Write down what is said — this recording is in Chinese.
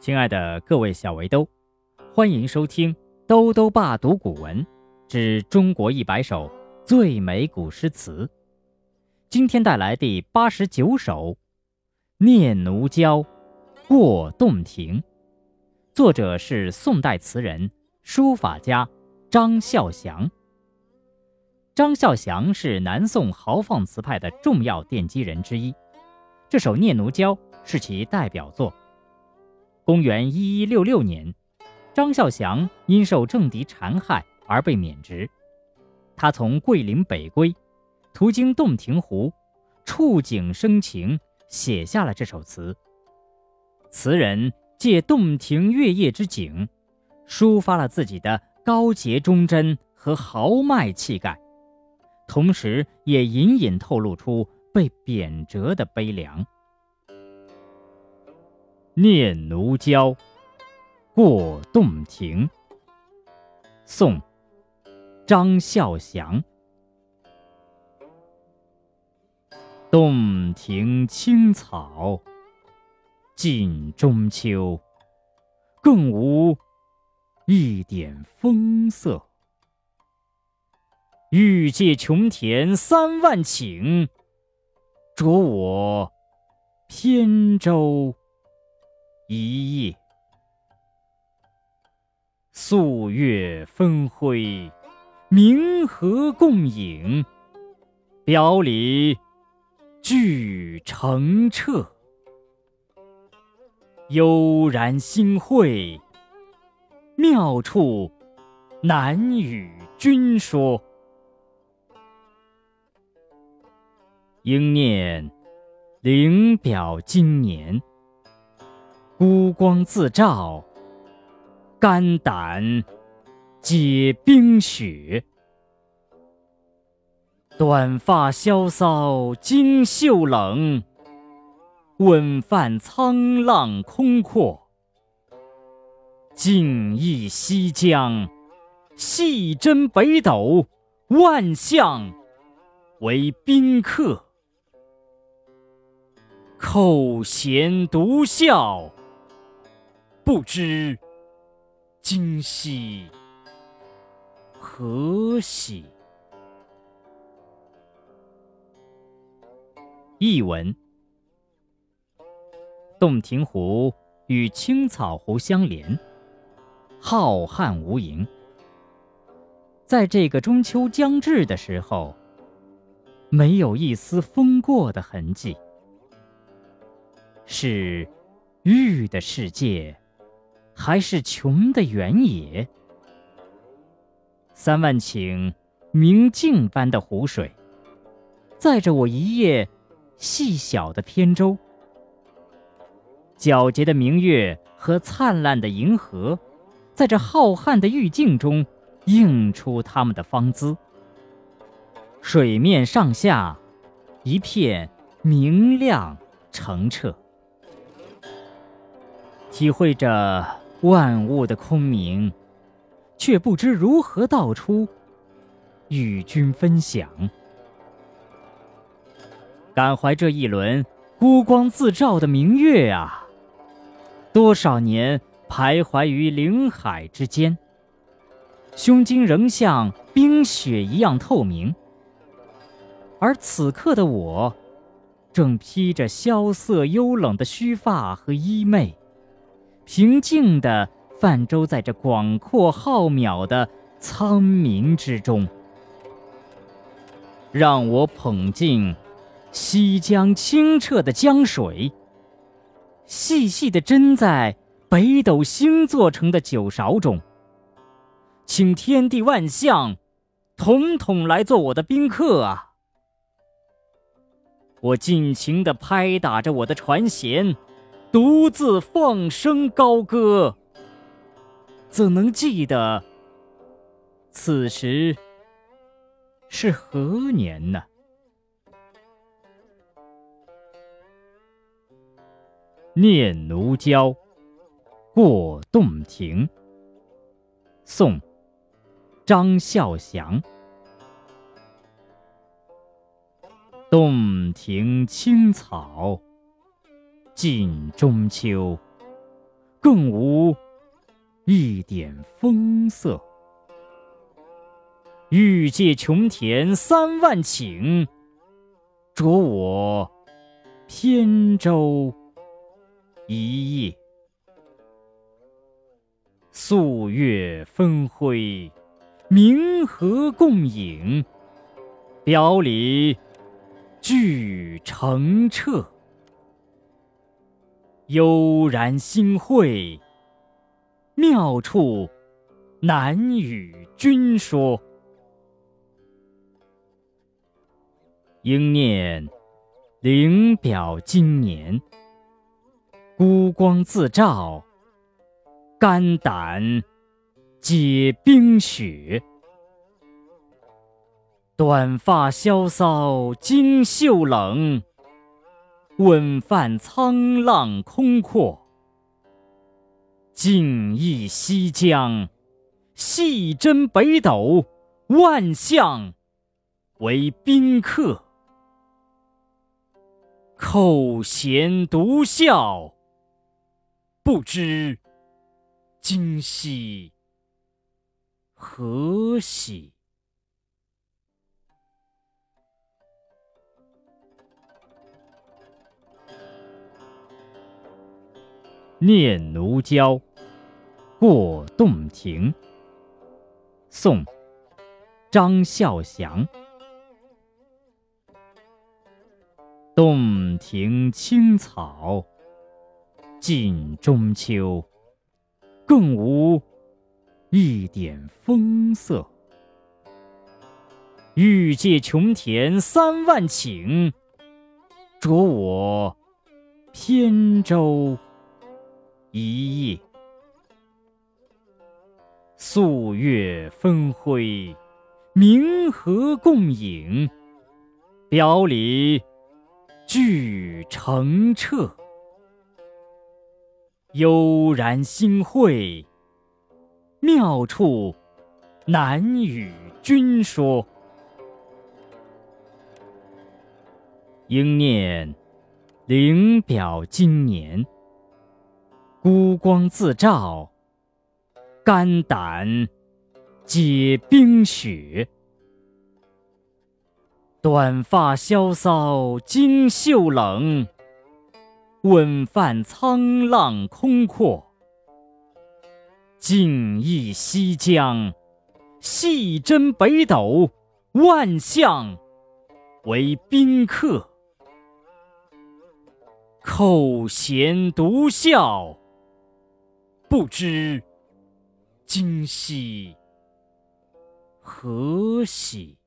亲爱的各位小围兜，欢迎收听《兜兜爸读古文之中国一百首最美古诗词》。今天带来第八十九首《念奴娇·过洞庭》，作者是宋代词人、书法家张孝祥。张孝祥是南宋豪放词派的重要奠基人之一，这首《念奴娇》是其代表作。公元一一六六年，张孝祥因受政敌残害而被免职。他从桂林北归，途经洞庭湖，触景生情，写下了这首词。词人借洞庭月夜之景，抒发了自己的高洁忠贞和豪迈气概，同时也隐隐透露出被贬谪的悲凉。《念奴娇·过洞庭》宋·张孝祥。洞庭青草近中秋，更无一点风色。欲借琼田三万顷，着我扁舟。一夜，素月分辉，明和共影，表里俱澄澈。悠然心会，妙处难与君说。应念灵表今年。孤光自照，肝胆皆冰雪。短发萧骚襟袖冷，稳饭沧浪空阔。静忆西江，细斟北斗，万象为宾客。扣舷独笑。不知今夕何夕？译文：洞庭湖与青草湖相连，浩瀚无垠。在这个中秋将至的时候，没有一丝风过的痕迹，是玉的世界。还是穷的原野，三万顷明镜般的湖水，载着我一叶细小的扁舟。皎洁的明月和灿烂的银河，在这浩瀚的玉镜中映出它们的芳姿。水面上下一片明亮澄澈，体会着。万物的空明，却不知如何道出，与君分享。感怀这一轮孤光自照的明月啊，多少年徘徊于林海之间，胸襟仍像冰雪一样透明。而此刻的我，正披着萧瑟幽冷的须发和衣袂。平静地泛舟在这广阔浩渺的苍冥之中，让我捧进西江清澈的江水，细细地斟在北斗星做成的酒勺中，请天地万象统统来做我的宾客啊！我尽情地拍打着我的船舷。独自放声高歌，怎能记得此时是何年呢？《念奴娇·过洞庭》宋·张孝祥。洞庭青草。近中秋，更无一点风色。欲借琼田三万顷，着我扁舟一叶。素月分辉，明和共影。表里俱澄澈。悠然心会，妙处难与君说。应念灵表今年，孤光自照，肝胆皆冰雪。短发萧骚襟袖冷，稳泛沧浪空阔。静忆西江，细斟北斗，万象为宾客。口衔独笑，不知今夕何夕。念奴娇·过洞庭，宋·张孝祥。洞庭青草，近中秋，更无一点风色。欲借琼田三万顷，着我扁舟一夜。素月分辉，明和共影，表里。俱澄澈，悠然心会，妙处难与君说。应念灵表今年，孤光自照，肝胆皆冰雪。短发萧骚襟袖冷，稳饭沧浪空阔。静忆西江，细斟北斗，万象为宾客。扣舷独笑，不知今夕何夕。